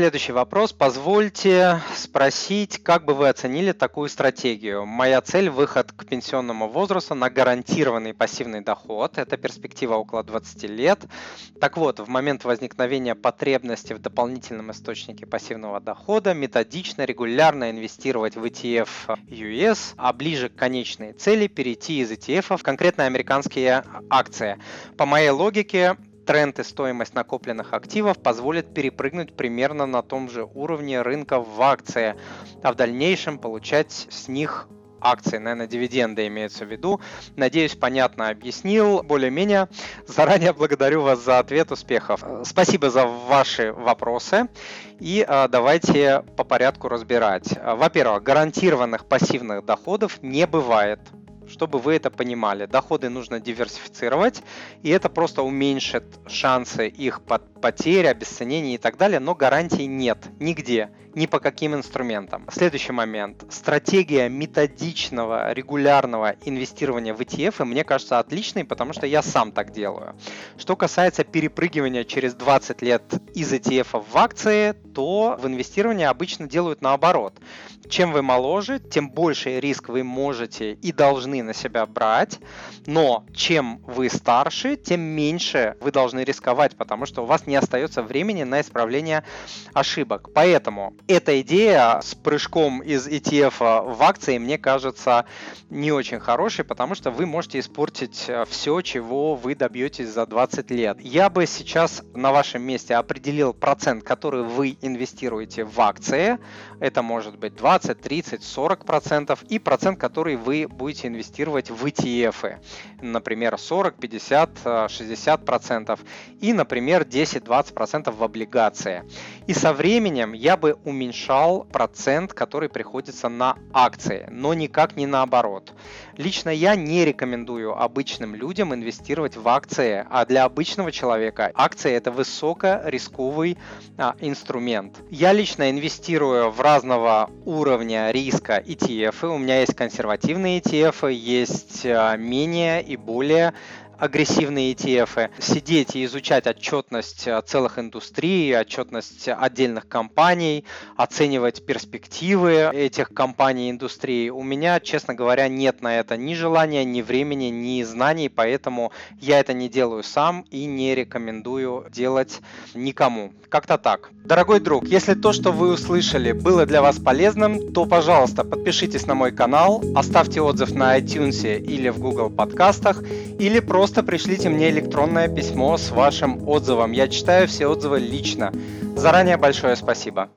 следующий вопрос. Позвольте спросить, как бы вы оценили такую стратегию? Моя цель – выход к пенсионному возрасту на гарантированный пассивный доход. Это перспектива около 20 лет. Так вот, в момент возникновения потребности в дополнительном источнике пассивного дохода методично, регулярно инвестировать в ETF US, а ближе к конечной цели перейти из ETF в конкретно американские акции. По моей логике, тренд и стоимость накопленных активов позволит перепрыгнуть примерно на том же уровне рынка в акции, а в дальнейшем получать с них акции, наверное, дивиденды имеется в виду. Надеюсь, понятно объяснил, более-менее. Заранее благодарю вас за ответ, успехов. Спасибо за ваши вопросы. И а, давайте по порядку разбирать. Во-первых, гарантированных пассивных доходов не бывает чтобы вы это понимали. Доходы нужно диверсифицировать, и это просто уменьшит шансы их потерь, обесценения и так далее, но гарантий нет нигде, ни по каким инструментам. Следующий момент. Стратегия методичного, регулярного инвестирования в ETF, мне кажется, отличной, потому что я сам так делаю. Что касается перепрыгивания через 20 лет из ETF в акции, то в инвестировании обычно делают наоборот. Чем вы моложе, тем больше риск вы можете и должны на себя брать, но чем вы старше, тем меньше вы должны рисковать, потому что у вас не остается времени на исправление ошибок. Поэтому эта идея с прыжком из ETF в акции мне кажется не очень хорошей, потому что вы можете испортить э, все, чего вы добьетесь за 20 лет. Я бы сейчас на вашем месте определил процент, который вы инвестируете в акции. Это может быть 20, 30, 40 процентов. И процент, который вы будете инвестировать в ETF. Например, 40, 50, 60 процентов. И, например, 10-20 процентов в облигации. И со временем я бы уменьшал процент, который приходится на акции, но никак не наоборот. Лично я не рекомендую обычным людям инвестировать в акции, а для обычного человека акции это высокорисковый а, инструмент. Я лично инвестирую в разного уровня риска ETF. У меня есть консервативные ETF, есть а, менее и более агрессивные ETF, сидеть и изучать отчетность э, целых индустрий, отчетность отдельных компаний, оценивать перспективы этих компаний и индустрий. У меня, честно говоря, нет на это ни желания, ни времени, ни знаний, поэтому я это не делаю сам и не рекомендую делать никому. Как-то так. Дорогой друг, если то, что вы услышали, было для вас полезным, то, пожалуйста, подпишитесь на мой канал, оставьте отзыв на iTunes или в Google подкастах, или просто пришлите мне электронное письмо с вашим отзывом. Я читаю все отзывы лично. Заранее большое спасибо.